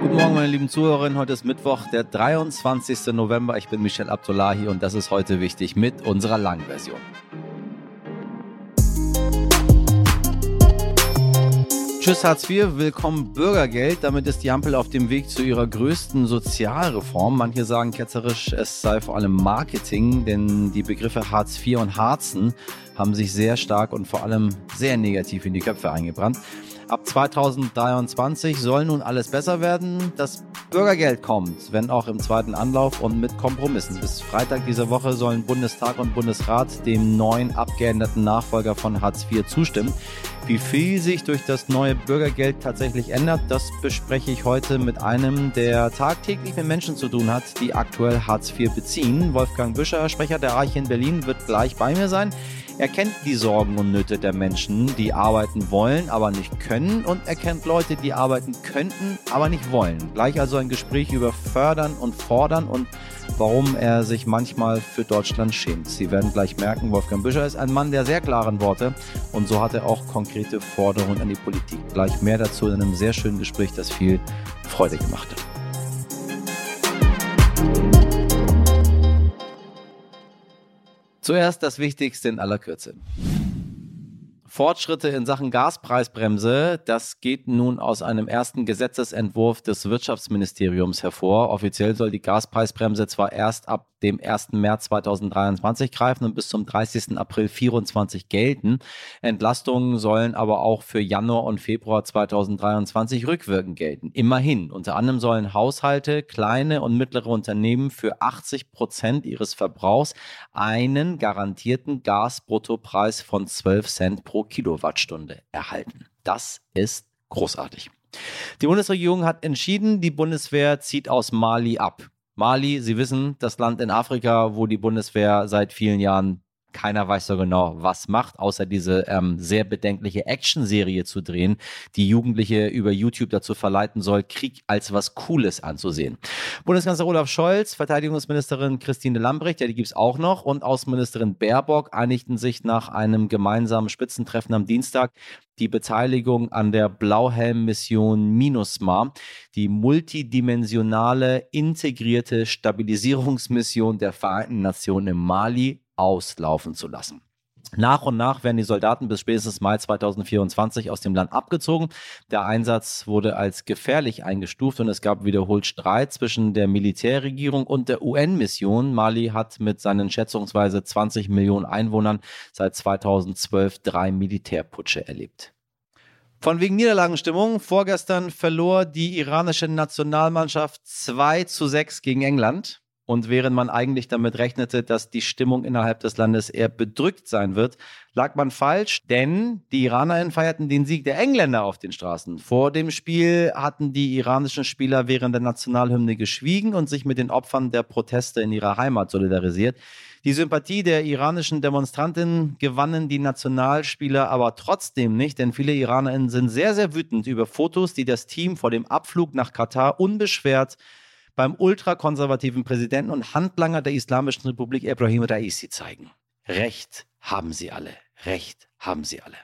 Guten Morgen, meine lieben Zuhörerinnen. Heute ist Mittwoch, der 23. November. Ich bin Michel Abdullahi und das ist heute wichtig mit unserer Langversion. Tschüss Hartz IV, willkommen Bürgergeld. Damit ist die Ampel auf dem Weg zu ihrer größten Sozialreform. Manche sagen ketzerisch, es sei vor allem Marketing, denn die Begriffe Hartz IV und Harzen haben sich sehr stark und vor allem sehr negativ in die Köpfe eingebrannt. Ab 2023 soll nun alles besser werden. Das Bürgergeld kommt, wenn auch im zweiten Anlauf und mit Kompromissen. Bis Freitag dieser Woche sollen Bundestag und Bundesrat dem neuen abgeänderten Nachfolger von Hartz IV zustimmen. Wie viel sich durch das neue Bürgergeld tatsächlich ändert, das bespreche ich heute mit einem, der tagtäglich mit Menschen zu tun hat, die aktuell Hartz IV beziehen. Wolfgang Büscher, Sprecher der Arche in Berlin, wird gleich bei mir sein. Er kennt die Sorgen und Nöte der Menschen, die arbeiten wollen, aber nicht können und er kennt Leute, die arbeiten könnten, aber nicht wollen. Gleich also ein Gespräch über Fördern und Fordern und warum er sich manchmal für Deutschland schämt. Sie werden gleich merken, Wolfgang Büscher ist ein Mann der sehr klaren Worte und so hat er auch konkrete Forderungen an die Politik. Gleich mehr dazu in einem sehr schönen Gespräch, das viel Freude gemacht hat. Zuerst das Wichtigste in aller Kürze. Fortschritte in Sachen Gaspreisbremse, das geht nun aus einem ersten Gesetzesentwurf des Wirtschaftsministeriums hervor. Offiziell soll die Gaspreisbremse zwar erst ab dem 1. März 2023 greifen und bis zum 30. April 2024 gelten. Entlastungen sollen aber auch für Januar und Februar 2023 rückwirkend gelten. Immerhin. Unter anderem sollen Haushalte, kleine und mittlere Unternehmen für 80 Prozent ihres Verbrauchs einen garantierten Gasbruttopreis von 12 Cent pro Kilowattstunde erhalten. Das ist großartig. Die Bundesregierung hat entschieden, die Bundeswehr zieht aus Mali ab. Mali, Sie wissen, das Land in Afrika, wo die Bundeswehr seit vielen Jahren keiner weiß so genau, was macht, außer diese ähm, sehr bedenkliche Action-Serie zu drehen, die Jugendliche über YouTube dazu verleiten soll, Krieg als was Cooles anzusehen. Bundeskanzler Olaf Scholz, Verteidigungsministerin Christine Lambrecht, ja, die gibt's auch noch, und Außenministerin Baerbock einigten sich nach einem gemeinsamen Spitzentreffen am Dienstag die Beteiligung an der Blauhelm-Mission MINUSMA, die multidimensionale integrierte Stabilisierungsmission der Vereinten Nationen in Mali auslaufen zu lassen. Nach und nach werden die Soldaten bis spätestens Mai 2024 aus dem Land abgezogen. Der Einsatz wurde als gefährlich eingestuft und es gab wiederholt Streit zwischen der Militärregierung und der UN-Mission. Mali hat mit seinen schätzungsweise 20 Millionen Einwohnern seit 2012 drei Militärputsche erlebt. Von wegen Niederlagenstimmung. Vorgestern verlor die iranische Nationalmannschaft 2 zu 6 gegen England. Und während man eigentlich damit rechnete, dass die Stimmung innerhalb des Landes eher bedrückt sein wird, lag man falsch, denn die Iranerinnen feierten den Sieg der Engländer auf den Straßen. Vor dem Spiel hatten die iranischen Spieler während der Nationalhymne geschwiegen und sich mit den Opfern der Proteste in ihrer Heimat solidarisiert. Die Sympathie der iranischen Demonstrantinnen gewannen die Nationalspieler aber trotzdem nicht, denn viele Iranerinnen sind sehr, sehr wütend über Fotos, die das Team vor dem Abflug nach Katar unbeschwert beim ultrakonservativen Präsidenten und Handlanger der Islamischen Republik Ibrahim Raisi zeigen. Recht haben sie alle. Recht haben sie alle.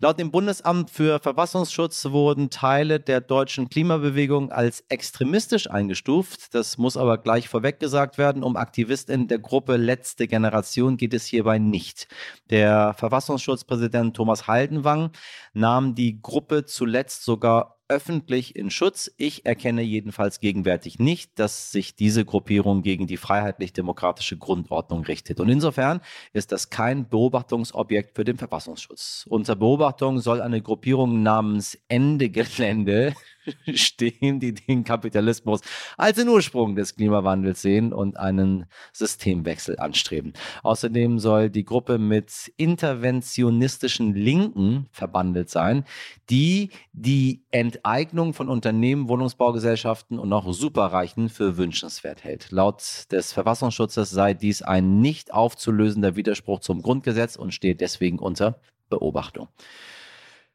Laut dem Bundesamt für Verfassungsschutz wurden Teile der deutschen Klimabewegung als extremistisch eingestuft. Das muss aber gleich vorweg gesagt werden. Um Aktivistinnen der Gruppe Letzte Generation geht es hierbei nicht. Der Verfassungsschutzpräsident Thomas Haldenwang nahm die Gruppe zuletzt sogar öffentlich in Schutz. Ich erkenne jedenfalls gegenwärtig nicht, dass sich diese Gruppierung gegen die freiheitlich-demokratische Grundordnung richtet. Und insofern ist das kein Beobachtungsobjekt für den Verfassungsschutz. Unter Beobachtung soll eine Gruppierung namens Ende Gelände stehen, die den Kapitalismus als den Ursprung des Klimawandels sehen und einen Systemwechsel anstreben. Außerdem soll die Gruppe mit interventionistischen Linken verbandelt sein, die die Enteignung von Unternehmen, Wohnungsbaugesellschaften und auch Superreichen für wünschenswert hält. Laut des Verfassungsschutzes sei dies ein nicht aufzulösender Widerspruch zum Grundgesetz und steht deswegen unter Beobachtung.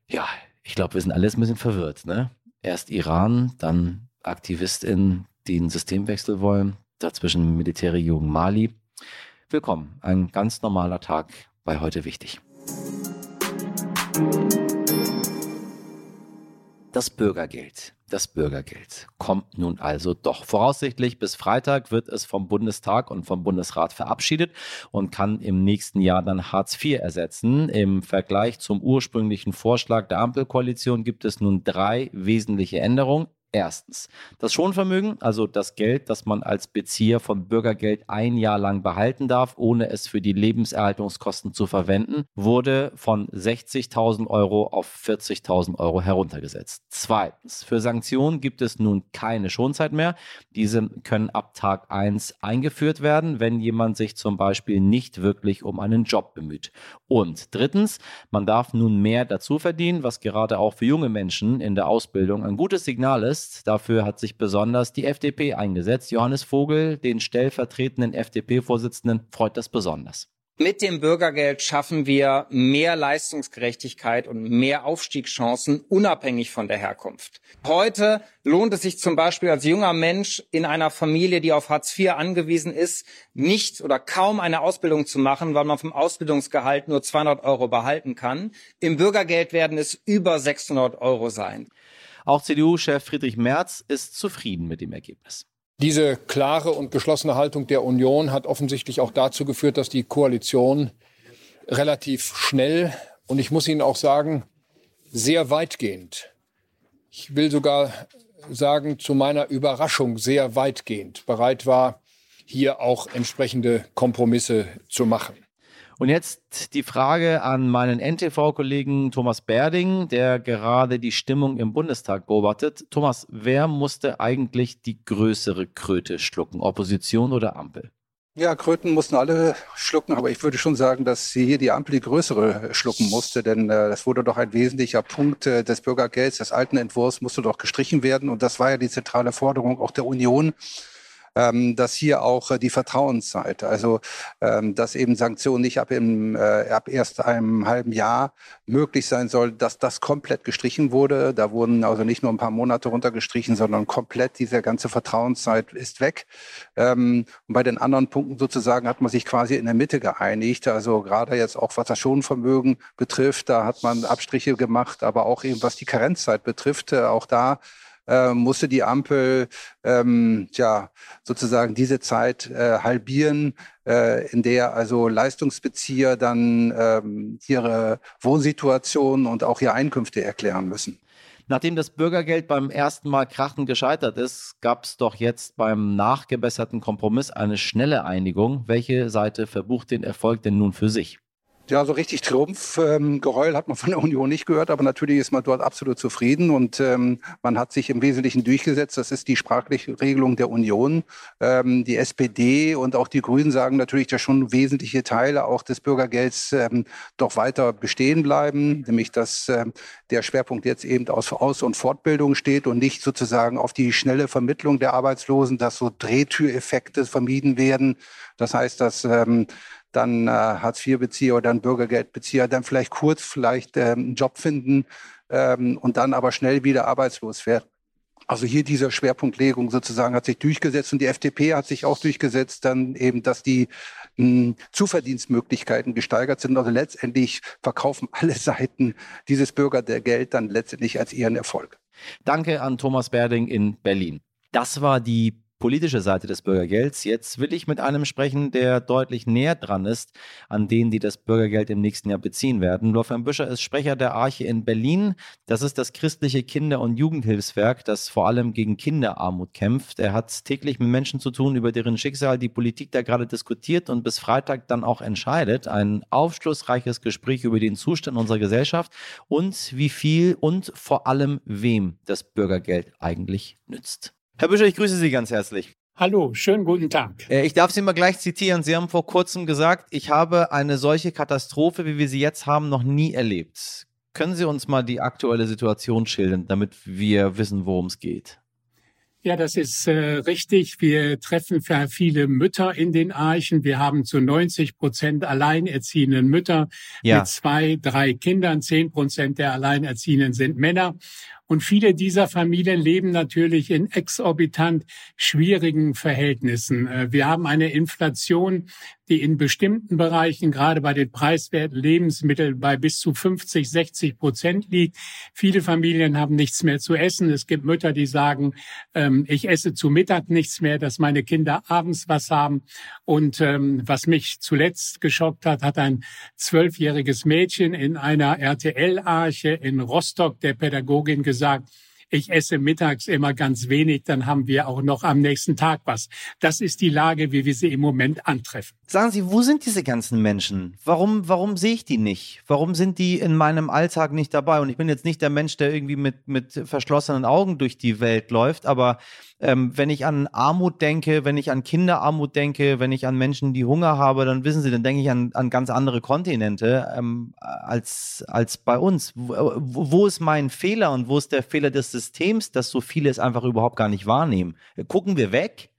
Ja, ich glaube, wir sind alles ein bisschen verwirrt. Ne? Erst Iran, dann AktivistInnen, die einen Systemwechsel wollen, dazwischen Militärregierung Mali. Willkommen, ein ganz normaler Tag bei heute wichtig. Das Bürgergeld. Das Bürgergeld kommt nun also doch. Voraussichtlich bis Freitag wird es vom Bundestag und vom Bundesrat verabschiedet und kann im nächsten Jahr dann Hartz IV ersetzen. Im Vergleich zum ursprünglichen Vorschlag der Ampelkoalition gibt es nun drei wesentliche Änderungen. Erstens, das Schonvermögen, also das Geld, das man als Bezieher von Bürgergeld ein Jahr lang behalten darf, ohne es für die Lebenserhaltungskosten zu verwenden, wurde von 60.000 Euro auf 40.000 Euro heruntergesetzt. Zweitens, für Sanktionen gibt es nun keine Schonzeit mehr. Diese können ab Tag 1 eingeführt werden, wenn jemand sich zum Beispiel nicht wirklich um einen Job bemüht. Und drittens, man darf nun mehr dazu verdienen, was gerade auch für junge Menschen in der Ausbildung ein gutes Signal ist ist. Dafür hat sich besonders die FDP eingesetzt. Johannes Vogel, den stellvertretenden FDP-Vorsitzenden, freut das besonders. Mit dem Bürgergeld schaffen wir mehr Leistungsgerechtigkeit und mehr Aufstiegschancen unabhängig von der Herkunft. Heute lohnt es sich zum Beispiel als junger Mensch in einer Familie, die auf Hartz IV angewiesen ist, nicht oder kaum eine Ausbildung zu machen, weil man vom Ausbildungsgehalt nur 200 Euro behalten kann. Im Bürgergeld werden es über 600 Euro sein. Auch CDU-Chef Friedrich Merz ist zufrieden mit dem Ergebnis. Diese klare und geschlossene Haltung der Union hat offensichtlich auch dazu geführt, dass die Koalition relativ schnell und ich muss Ihnen auch sagen, sehr weitgehend, ich will sogar sagen, zu meiner Überraschung sehr weitgehend bereit war, hier auch entsprechende Kompromisse zu machen. Und jetzt die Frage an meinen NTV-Kollegen Thomas Berding, der gerade die Stimmung im Bundestag beobachtet. Thomas, wer musste eigentlich die größere Kröte schlucken? Opposition oder Ampel? Ja, Kröten mussten alle schlucken, aber ich würde schon sagen, dass hier die Ampel die größere schlucken musste, denn äh, das wurde doch ein wesentlicher Punkt äh, des Bürgergelds, des alten Entwurfs musste doch gestrichen werden und das war ja die zentrale Forderung auch der Union ähm, dass hier auch äh, die Vertrauenszeit, also ähm, dass eben Sanktionen nicht ab, im, äh, ab erst einem halben Jahr möglich sein soll, dass das komplett gestrichen wurde. Da wurden also nicht nur ein paar Monate runtergestrichen, sondern komplett diese ganze Vertrauenszeit ist weg. Ähm, und bei den anderen Punkten sozusagen hat man sich quasi in der Mitte geeinigt. Also gerade jetzt auch was das Schonvermögen betrifft, da hat man Abstriche gemacht, aber auch eben was die Karenzzeit betrifft, äh, auch da äh, musste die Ampel ähm, ja sozusagen diese Zeit äh, halbieren, äh, in der also Leistungsbezieher dann ähm, ihre Wohnsituation und auch ihre Einkünfte erklären müssen. Nachdem das Bürgergeld beim ersten Mal krachen gescheitert ist, gab es doch jetzt beim nachgebesserten Kompromiss eine schnelle Einigung. Welche Seite verbucht den Erfolg denn nun für sich? Ja, so richtig Triumphgeheul ähm, hat man von der Union nicht gehört, aber natürlich ist man dort absolut zufrieden und ähm, man hat sich im Wesentlichen durchgesetzt. Das ist die sprachliche Regelung der Union. Ähm, die SPD und auch die Grünen sagen natürlich, dass schon wesentliche Teile auch des Bürgergelds ähm, doch weiter bestehen bleiben, nämlich dass ähm, der Schwerpunkt jetzt eben aus Aus- und Fortbildung steht und nicht sozusagen auf die schnelle Vermittlung der Arbeitslosen, dass so Drehtüreffekte vermieden werden. Das heißt, dass ähm, dann äh, Hartz-IV-Bezieher oder dann Bürgergeldbezieher dann vielleicht kurz vielleicht ähm, einen Job finden ähm, und dann aber schnell wieder arbeitslos werden. Also hier diese Schwerpunktlegung sozusagen hat sich durchgesetzt und die FDP hat sich auch durchgesetzt, dann eben, dass die mh, hm, Zuverdienstmöglichkeiten gesteigert sind. Also letztendlich verkaufen alle Seiten dieses Bürgergeld dann letztendlich als ihren Erfolg. Danke an Thomas Berding in Berlin. Das war die politische Seite des Bürgergelds. Jetzt will ich mit einem sprechen, der deutlich näher dran ist an denen, die das Bürgergeld im nächsten Jahr beziehen werden. Wolfgang Büscher ist Sprecher der Arche in Berlin. Das ist das christliche Kinder- und Jugendhilfswerk, das vor allem gegen Kinderarmut kämpft. Er hat täglich mit Menschen zu tun, über deren Schicksal die Politik da gerade diskutiert und bis Freitag dann auch entscheidet. Ein aufschlussreiches Gespräch über den Zustand unserer Gesellschaft und wie viel und vor allem wem das Bürgergeld eigentlich nützt. Herr Büscher, ich grüße Sie ganz herzlich. Hallo, schönen guten Tag. Äh, ich darf Sie mal gleich zitieren. Sie haben vor kurzem gesagt, ich habe eine solche Katastrophe, wie wir sie jetzt haben, noch nie erlebt. Können Sie uns mal die aktuelle Situation schildern, damit wir wissen, worum es geht? Ja, das ist äh, richtig. Wir treffen viele Mütter in den Archen. Wir haben zu 90 Prozent alleinerziehenden Mütter ja. mit zwei, drei Kindern. Zehn Prozent der Alleinerziehenden sind Männer. Und viele dieser Familien leben natürlich in exorbitant schwierigen Verhältnissen. Äh, wir haben eine Inflation, die in bestimmten Bereichen, gerade bei den preiswerten Lebensmitteln, bei bis zu 50, 60 Prozent liegt. Viele Familien haben nichts mehr zu essen. Es gibt Mütter, die sagen, ähm, ich esse zu Mittag nichts mehr, dass meine Kinder abends was haben. Und ähm, was mich zuletzt geschockt hat, hat ein zwölfjähriges Mädchen in einer RTL-Arche in Rostock der Pädagogin gesagt, gesagt, ich esse mittags immer ganz wenig, dann haben wir auch noch am nächsten Tag was. Das ist die Lage, wie wir sie im Moment antreffen. Sagen Sie, wo sind diese ganzen Menschen? Warum, warum sehe ich die nicht? Warum sind die in meinem Alltag nicht dabei? Und ich bin jetzt nicht der Mensch, der irgendwie mit, mit verschlossenen Augen durch die Welt läuft, aber ähm, wenn ich an Armut denke, wenn ich an Kinderarmut denke, wenn ich an Menschen, die Hunger haben, dann wissen Sie, dann denke ich an, an ganz andere Kontinente ähm, als, als bei uns. Wo, wo ist mein Fehler und wo ist der Fehler des Systems, dass so viele es einfach überhaupt gar nicht wahrnehmen? Gucken wir weg?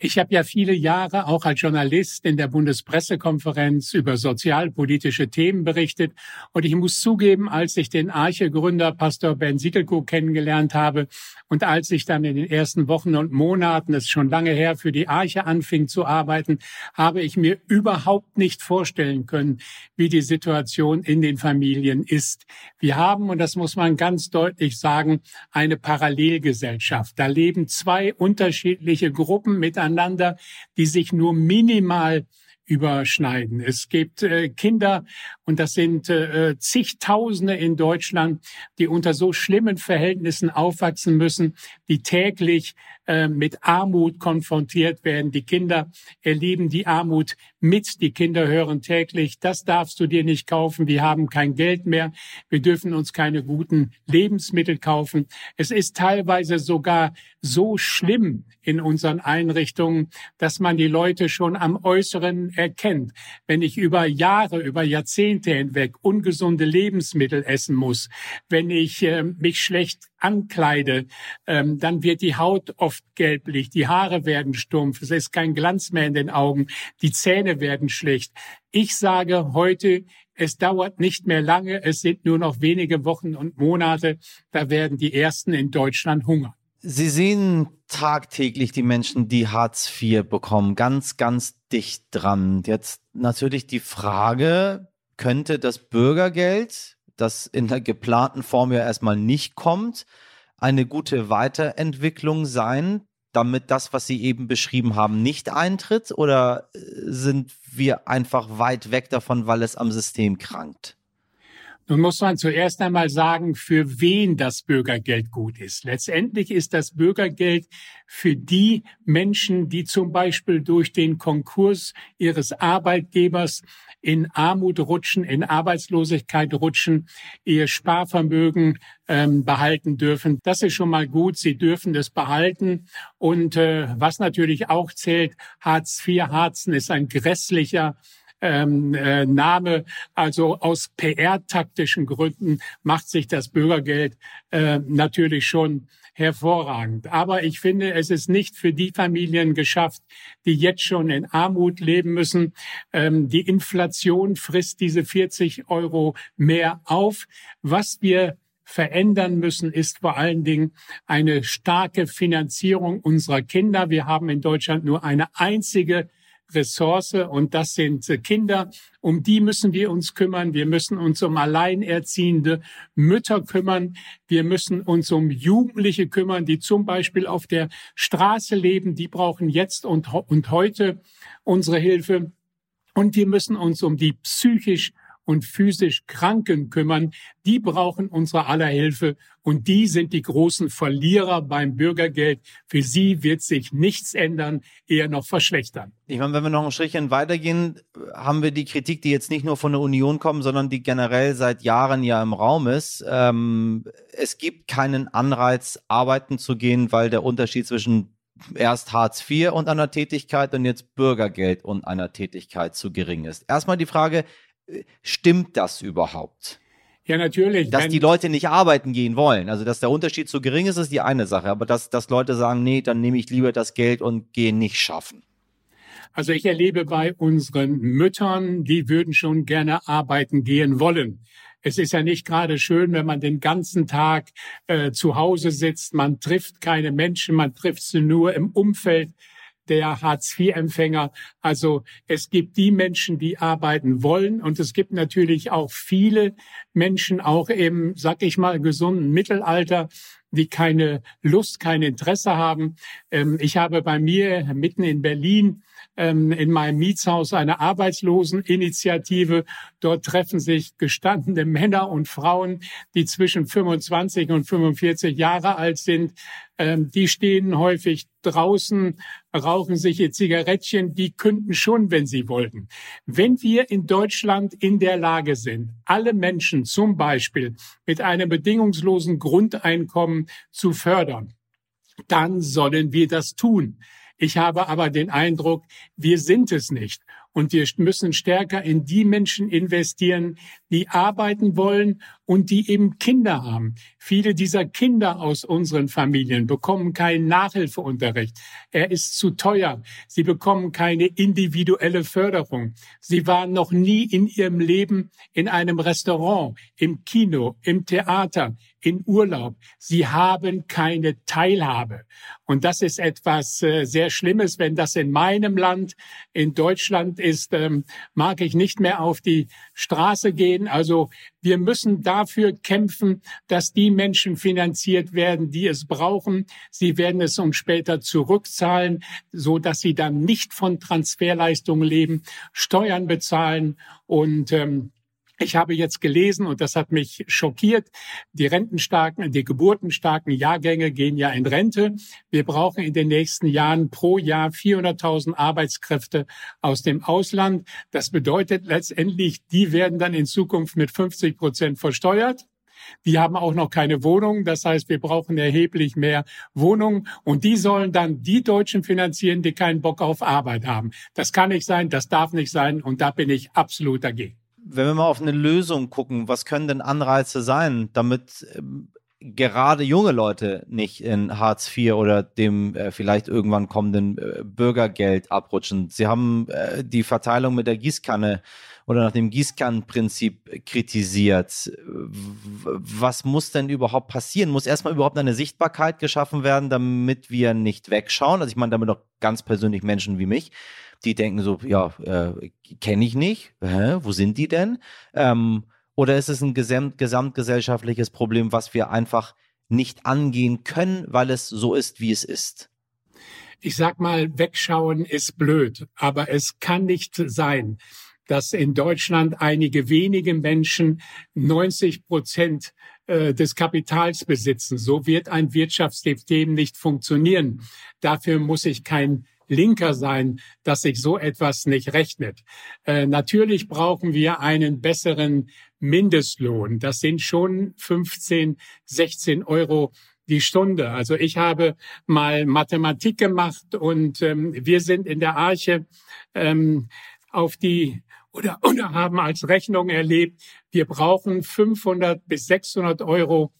Ich habe ja viele Jahre auch als Journalist in der Bundespressekonferenz über sozialpolitische Themen berichtet. Und ich muss zugeben, als ich den Arche-Gründer Pastor Ben Siegelko kennengelernt habe und als ich dann in den ersten Wochen und Monaten, das ist schon lange her, für die Arche anfing zu arbeiten, habe ich mir überhaupt nicht vorstellen können, wie die Situation in den Familien ist. Wir haben, und das muss man ganz deutlich sagen, eine Parallelgesellschaft. Da leben zwei unterschiedliche Gruppen miteinander miteinander, die sich nur minimal überschneiden. Es gibt äh, Kinder, und das sind äh, zigtausende in Deutschland, die unter so schlimmen Verhältnissen aufwachsen müssen, die täglich äh, mit Armut konfrontiert werden. Die Kinder erleben die Armut mit. Die Kinder hören täglich, das darfst du dir nicht kaufen. Wir haben kein Geld mehr. Wir dürfen uns keine guten Lebensmittel kaufen. Es ist teilweise sogar so schlimm in unseren Einrichtungen, dass man die Leute schon am Äußeren erkennt. Wenn ich über Jahre, über Jahrzehnte hinweg ungesunde Lebensmittel essen muss, wenn ich äh, mich schlecht ankleide, ähm, dann wird die Haut oft gelblich, die Haare werden stumpf, es ist kein Glanz mehr in den Augen, die Zähne werden schlecht. Ich sage heute, es dauert nicht mehr lange, es sind nur noch wenige Wochen und Monate, da werden die Ersten in Deutschland hungern. Sie sehen tagtäglich die Menschen, die Hartz IV bekommen, ganz, ganz dicht dran. Jetzt natürlich die Frage, könnte das Bürgergeld, das in der geplanten Form ja erstmal nicht kommt, eine gute Weiterentwicklung sein, damit das, was Sie eben beschrieben haben, nicht eintritt? Oder äh, sind wir einfach weit weg davon, weil es am System krankt? Nun muss man zuerst einmal sagen, für wen das Bürgergeld gut ist. Letztendlich ist das Bürgergeld für die Menschen, die zum Beispiel durch den Konkurs ihres Arbeitgebers in Armut rutschen, in Arbeitslosigkeit rutschen, ihr Sparvermögen ähm, behalten dürfen. Das ist schon mal gut. Sie dürfen es behalten. Und äh, was natürlich auch zählt, Hartz IV Harzen ist ein grässlicher ähm, äh, Name. Also aus PR-taktischen Gründen macht sich das Bürgergeld äh, natürlich schon hervorragend. Aber ich finde, es ist nicht für die Familien geschafft, die jetzt schon in Armut leben müssen. Ähm, die Inflation frisst diese 40 Euro mehr auf. Was wir verändern müssen, ist vor allen Dingen eine starke Finanzierung unserer Kinder. Wir haben in Deutschland nur eine einzige Ressource und das sind äh, Kinder. Um die müssen wir uns kümmern. Wir müssen uns um alleinerziehende Mütter kümmern. Wir müssen uns um Jugendliche kümmern, die zum Beispiel auf der Straße leben. Die brauchen jetzt und, und heute unsere Hilfe. Und wir müssen uns um die psychisch und physisch Kranken kümmern, die brauchen unsere aller Hilfe und die sind die großen Verlierer beim Bürgergeld. Für sie wird sich nichts ändern, eher noch verschlechtern. Ich meine, wenn wir noch ein Schrittchen weitergehen, haben wir die Kritik, die jetzt nicht nur von der Union kommt, sondern die generell seit Jahren ja im Raum ist. Ähm, es gibt keinen Anreiz, arbeiten zu gehen, weil der Unterschied zwischen erst Hartz IV und einer Tätigkeit und jetzt Bürgergeld und einer Tätigkeit zu gering ist. Erstmal die Frage, stimmt das überhaupt? Ja, natürlich. Dass die Leute nicht arbeiten gehen wollen. Also, dass der Unterschied zu gering ist, ist die eine Sache. Aber dass, dass Leute sagen, nee, dann nehme ich lieber das Geld und gehe nicht schaffen. Also ich erlebe bei unseren Müttern, die würden schon gerne arbeiten gehen wollen. Es ist ja nicht gerade schön, wenn man den ganzen Tag äh, zu Hause sitzt. Man trifft keine Menschen, man trifft sie nur im Umfeld der Hartz-IV-Empfänger. Also es gibt die Menschen, die arbeiten wollen und es gibt natürlich auch viele Menschen, auch im, sag ich mal, gesunden Mittelalter, die keine Lust, kein Interesse haben. Ähm, ich habe bei mir mitten in Berlin ähm, in meinem Mietshaus eine Arbeitsloseninitiative. Dort treffen sich gestandene Männer und Frauen, die zwischen 25 und 45 Jahre alt sind. Ähm, die stehen häufig draußen, rauchen sich ihr Zigarettchen. Die könnten schon, wenn sie wollten. Wenn wir in Deutschland in der Lage sind, alle Menschen zum Beispiel mit einem bedingungslosen Grundeinkommen zu fördern, dann sollen wir das tun. Ich habe aber den Eindruck, wir sind es nicht. Und wir müssen stärker in die Menschen investieren, die arbeiten wollen und die eben Kinder haben. Viele dieser Kinder aus unseren Familien bekommen keinen Nachhilfeunterricht. Er ist zu teuer. Sie bekommen keine individuelle Förderung. Sie waren noch nie in ihrem Leben in einem Restaurant, im Kino, im Theater, in Urlaub. Sie haben keine Teilhabe. Und das ist etwas äh, sehr Schlimmes, wenn das in meinem Land, in Deutschland ist, ähm, mag ich nicht mehr auf die Straße gehen. Also wir müssen dafür kämpfen, dass die Menschen finanziert werden, die es brauchen. Sie werden es um später zurückzahlen, so dass sie dann nicht von Transferleistungen leben, Steuern bezahlen und ähm, ich habe jetzt gelesen, und das hat mich schockiert, die rentenstarken, die geburtenstarken Jahrgänge gehen ja in Rente. Wir brauchen in den nächsten Jahren pro Jahr 400.000 Arbeitskräfte aus dem Ausland. Das bedeutet letztendlich, die werden dann in Zukunft mit 50 Prozent versteuert. Die haben auch noch keine Wohnungen. Das heißt, wir brauchen erheblich mehr Wohnungen. Und die sollen dann die Deutschen finanzieren, die keinen Bock auf Arbeit haben. Das kann nicht sein, das darf nicht sein. Und da bin ich absolut dagegen wenn wir mal auf eine Lösung gucken, was können denn Anreize sein, damit ähm, gerade junge Leute nicht in Hartz IV oder dem äh, vielleicht irgendwann kommenden äh, Bürgergeld abrutschen? Sie haben äh, die Verteilung mit der Gießkanne oder nach dem Gießkannenprinzip kritisiert. Was muss denn überhaupt passieren? Muss erstmal überhaupt eine Sichtbarkeit geschaffen werden, damit wir nicht wegschauen? Also ich meine damit auch ganz persönlich Menschen wie mich die denken so, ja, äh, kenne ich nicht, Hä? wo sind die denn? Ähm, oder ist es ein gesamt, gesamtgesellschaftliches Problem, was wir einfach nicht angehen können, weil es so ist, wie es ist? Ich sag mal, wegschauen ist blöd, aber es kann nicht sein, dass in Deutschland einige wenige Menschen 90 Prozent äh, des Kapitals besitzen. So wird ein Wirtschaftssystem nicht funktionieren. Dafür muss ich kein Linker sein, dass sich so etwas nicht rechnet. Äh, natürlich brauchen wir einen besseren Mindestlohn. Das sind schon 15, 16 Euro die Stunde. Also ich habe mal Mathematik gemacht und ähm, wir sind in der Arche ähm, auf die oder, oder haben als Rechnung erlebt, wir brauchen 500 bis 600 Euro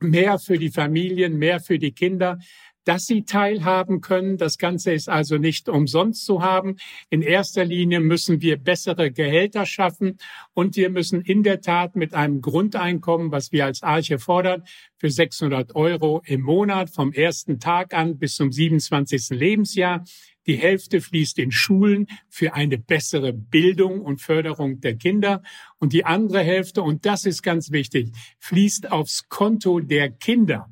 mehr für die Familien, mehr für die Kinder, dass sie teilhaben können. Das Ganze ist also nicht umsonst zu haben. In erster Linie müssen wir bessere Gehälter schaffen und wir müssen in der Tat mit einem Grundeinkommen, was wir als Arche fordern, für 600 Euro im Monat vom ersten Tag an bis zum 27. Lebensjahr. Die Hälfte fließt in Schulen für eine bessere Bildung und Förderung der Kinder. Und die andere Hälfte, und das ist ganz wichtig, fließt aufs Konto der Kinder.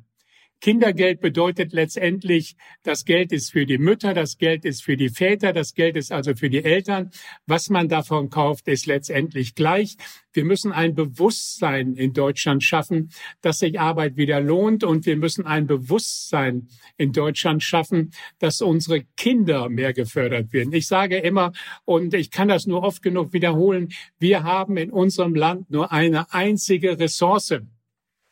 Kindergeld bedeutet letztendlich, das Geld ist für die Mütter, das Geld ist für die Väter, das Geld ist also für die Eltern. Was man davon kauft, ist letztendlich gleich. Wir müssen ein Bewusstsein in Deutschland schaffen, dass sich Arbeit wieder lohnt. Und wir müssen ein Bewusstsein in Deutschland schaffen, dass unsere Kinder mehr gefördert werden. Ich sage immer, und ich kann das nur oft genug wiederholen, wir haben in unserem Land nur eine einzige Ressource.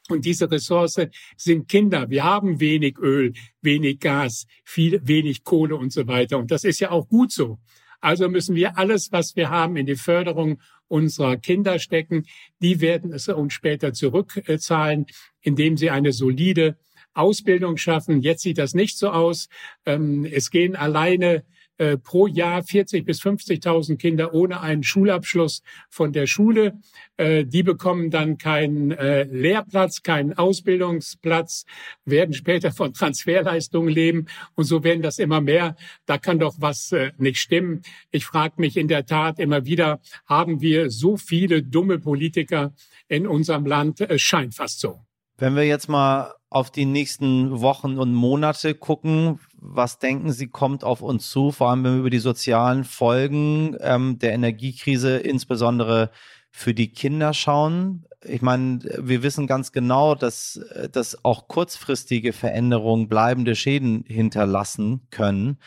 Und diese Ressource sind Kinder. Wir haben wenig Öl, wenig Gas, viel, wenig Kohle und so weiter. Und das ist ja auch gut so. Also müssen wir alles, was wir haben, in die Förderung unserer Kinder stecken. Die werden es uns später zurückzahlen, indem sie eine solide Ausbildung schaffen. Jetzt sieht das nicht so aus. Ähm, es gehen alleine äh, pro Jahr 40 bis 50.000 Kinder ohne einen Schulabschluss von der Schule. Äh, die bekommen dann keinen äh, Lehrplatz, keinen Ausbildungsplatz, werden später von Transferleistungen leben und so werden das immer mehr. Da kann doch was äh, nicht stimmen. Ich frage mich in der Tat immer wieder, haben wir so viele dumme Politiker in unserem Land? Es scheint fast so. Wenn wir jetzt mal auf die nächsten Wochen und Monate gucken, was denken Sie, kommt auf uns zu, vor allem wenn wir über die sozialen Folgen ähm, der Energiekrise, insbesondere für die Kinder schauen? Ich meine, wir wissen ganz genau, dass, dass auch kurzfristige Veränderungen bleibende Schäden hinterlassen können.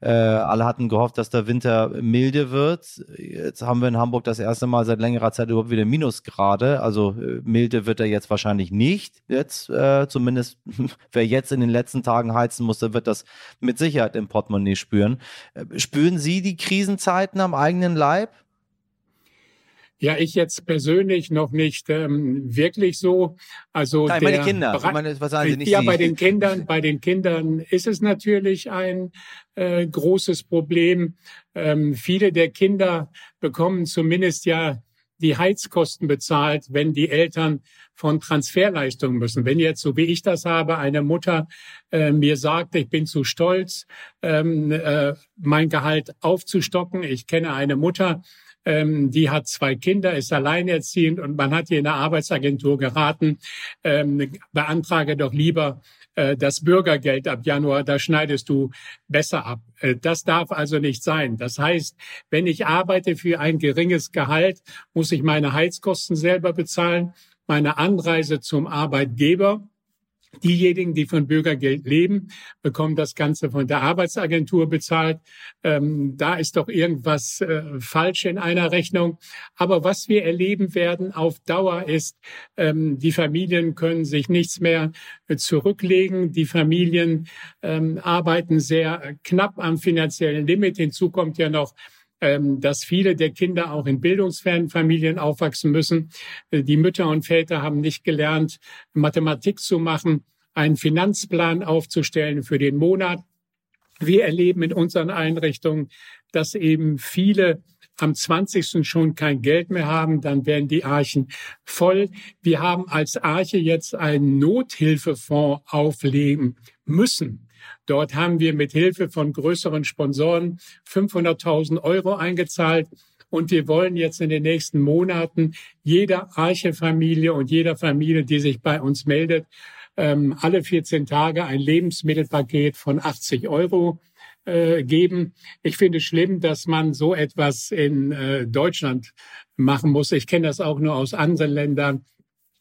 Äh, alle hatten gehofft, dass der Winter milde wird. Jetzt haben wir in Hamburg das erste Mal seit längerer Zeit überhaupt wieder Minusgrade. Also äh, milde wird er jetzt wahrscheinlich nicht. Jetzt äh, zumindest, wer jetzt in den letzten Tagen heizen musste, wird das mit Sicherheit im Portemonnaie spüren. Äh, spüren Sie die Krisenzeiten am eigenen Leib? Ja, ich jetzt persönlich noch nicht ähm, wirklich so. Also Nein, der meine Kinder. Meine, was sagen Sie nicht ja, Sie? bei den Kindern, bei den Kindern ist es natürlich ein äh, großes Problem. Ähm, viele der Kinder bekommen zumindest ja die Heizkosten bezahlt, wenn die Eltern von Transferleistungen müssen. Wenn jetzt, so wie ich das habe, eine Mutter äh, mir sagt, ich bin zu stolz, ähm, äh, mein Gehalt aufzustocken. Ich kenne eine Mutter, ähm, die hat zwei Kinder, ist alleinerziehend und man hat ihr in der Arbeitsagentur geraten, ähm, beantrage doch lieber äh, das Bürgergeld ab Januar, da schneidest du besser ab. Äh, das darf also nicht sein. Das heißt, wenn ich arbeite für ein geringes Gehalt, muss ich meine Heizkosten selber bezahlen, meine Anreise zum Arbeitgeber Diejenigen, die von Bürgergeld leben, bekommen das Ganze von der Arbeitsagentur bezahlt. Ähm, da ist doch irgendwas äh, falsch in einer Rechnung. Aber was wir erleben werden auf Dauer ist, ähm, die Familien können sich nichts mehr äh, zurücklegen. Die Familien ähm, arbeiten sehr knapp am finanziellen Limit. Hinzu kommt ja noch dass viele der Kinder auch in bildungsfernen Familien aufwachsen müssen. Äh, die Mütter und Väter haben nicht gelernt, Mathematik zu machen, einen Finanzplan aufzustellen für den Monat. Wir erleben in unseren Einrichtungen, dass eben viele am 20. schon kein Geld mehr haben, dann werden die Archen voll. Wir haben als Arche jetzt einen Nothilfefonds auflegen müssen. Dort haben wir mit Hilfe von größeren Sponsoren 500.000 Euro eingezahlt. Und wir wollen jetzt in den nächsten Monaten jeder Arche-Familie und jeder Familie, die sich bei uns meldet, ähm, alle 14 Tage ein Lebensmittelpaket von 80 Euro äh, geben. Ich finde es schlimm, dass man so etwas in äh, Deutschland machen muss. Ich kenne das auch nur aus anderen Ländern.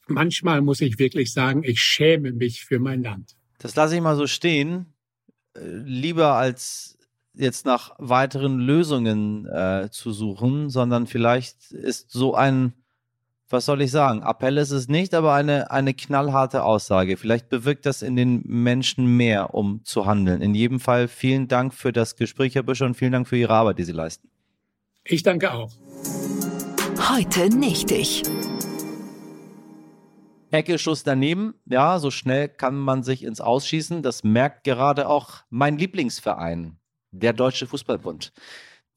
Manchmal muss ich wirklich sagen, ich schäme mich für mein Land. Das lasse ich mal so stehen lieber als jetzt nach weiteren Lösungen äh, zu suchen, sondern vielleicht ist so ein, was soll ich sagen, Appell ist es nicht, aber eine, eine knallharte Aussage. Vielleicht bewirkt das in den Menschen mehr, um zu handeln. In jedem Fall vielen Dank für das Gespräch, Herr Büscher, und vielen Dank für Ihre Arbeit, die Sie leisten. Ich danke auch. Heute nicht ich. Ecke, Schuss daneben. Ja, so schnell kann man sich ins Ausschießen. Das merkt gerade auch mein Lieblingsverein, der Deutsche Fußballbund.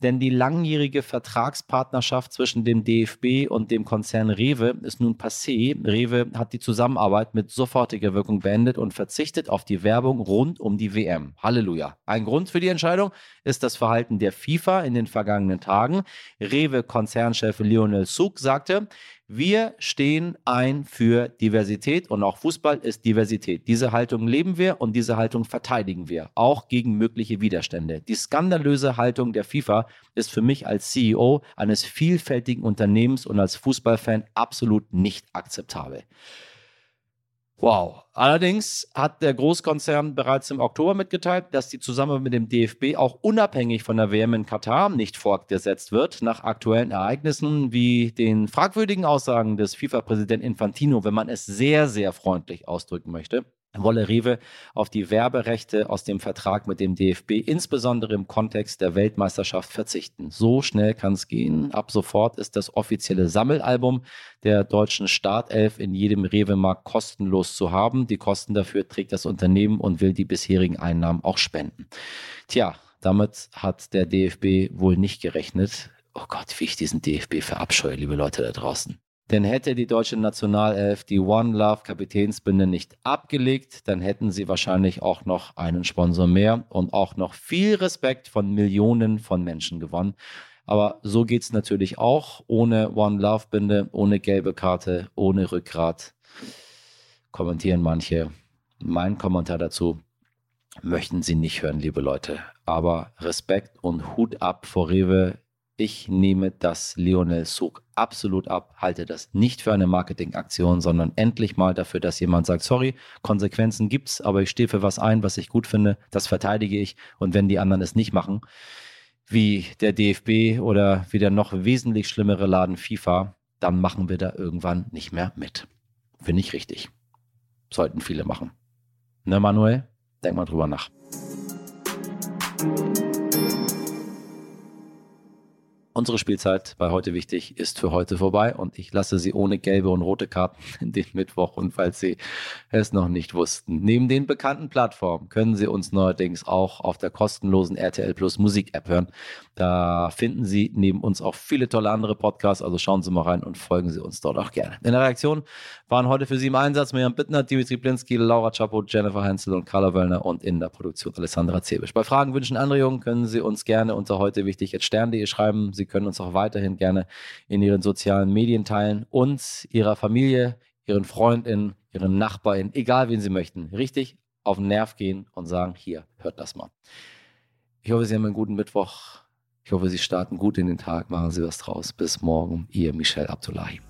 Denn die langjährige Vertragspartnerschaft zwischen dem DFB und dem Konzern Rewe ist nun passé. Rewe hat die Zusammenarbeit mit sofortiger Wirkung beendet und verzichtet auf die Werbung rund um die WM. Halleluja. Ein Grund für die Entscheidung ist das Verhalten der FIFA in den vergangenen Tagen. Rewe-Konzernchef Lionel Suk sagte, wir stehen ein für Diversität und auch Fußball ist Diversität. Diese Haltung leben wir und diese Haltung verteidigen wir, auch gegen mögliche Widerstände. Die skandalöse Haltung der FIFA ist für mich als CEO eines vielfältigen Unternehmens und als Fußballfan absolut nicht akzeptabel. Wow. Allerdings hat der Großkonzern bereits im Oktober mitgeteilt, dass die Zusammenarbeit mit dem DFB auch unabhängig von der WM in Katar nicht fortgesetzt wird, nach aktuellen Ereignissen wie den fragwürdigen Aussagen des FIFA-Präsidenten Infantino, wenn man es sehr, sehr freundlich ausdrücken möchte wolle Rewe auf die Werberechte aus dem Vertrag mit dem DFB, insbesondere im Kontext der Weltmeisterschaft, verzichten. So schnell kann es gehen. Ab sofort ist das offizielle Sammelalbum der deutschen Startelf in jedem Rewe-Markt kostenlos zu haben. Die Kosten dafür trägt das Unternehmen und will die bisherigen Einnahmen auch spenden. Tja, damit hat der DFB wohl nicht gerechnet. Oh Gott, wie ich diesen DFB verabscheue, liebe Leute da draußen. Denn hätte die deutsche Nationalelf die One Love Kapitänsbinde nicht abgelegt, dann hätten sie wahrscheinlich auch noch einen Sponsor mehr und auch noch viel Respekt von Millionen von Menschen gewonnen. Aber so geht es natürlich auch ohne One Love Binde, ohne gelbe Karte, ohne Rückgrat. Kommentieren manche. Mein Kommentar dazu möchten Sie nicht hören, liebe Leute. Aber Respekt und Hut ab vor Rewe ich nehme das Lionel Sog absolut ab, halte das nicht für eine Marketingaktion, sondern endlich mal dafür, dass jemand sagt, sorry, Konsequenzen gibt's, aber ich stehe für was ein, was ich gut finde, das verteidige ich und wenn die anderen es nicht machen, wie der DFB oder wie der noch wesentlich schlimmere Laden FIFA, dann machen wir da irgendwann nicht mehr mit. Finde ich richtig. Sollten viele machen. Ne, Manuel? Denk mal drüber nach. Unsere Spielzeit bei heute wichtig ist für heute vorbei und ich lasse Sie ohne gelbe und rote Karten in den Mittwoch und falls Sie es noch nicht wussten. Neben den bekannten Plattformen können Sie uns neuerdings auch auf der kostenlosen RTL Plus Musik App hören. Da finden Sie neben uns auch viele tolle andere Podcasts, also schauen Sie mal rein und folgen Sie uns dort auch gerne. In der Reaktion waren heute für Sie im Einsatz Miriam Bittner, Dimitri Blinski, Laura Chapo, Jennifer Hensel und Carla Wöllner und in der Produktion Alessandra Zebisch. Bei Fragen, Wünschen, Anregungen können Sie uns gerne unter heute wichtig at stern.de schreiben. Sie können uns auch weiterhin gerne in Ihren sozialen Medien teilen. Uns, Ihrer Familie, Ihren Freundinnen, Ihren Nachbarn, egal wen Sie möchten, richtig auf den Nerv gehen und sagen, hier, hört das mal. Ich hoffe, Sie haben einen guten Mittwoch. Ich hoffe, Sie starten gut in den Tag. Machen Sie was draus. Bis morgen. Ihr Michel Abdullahi.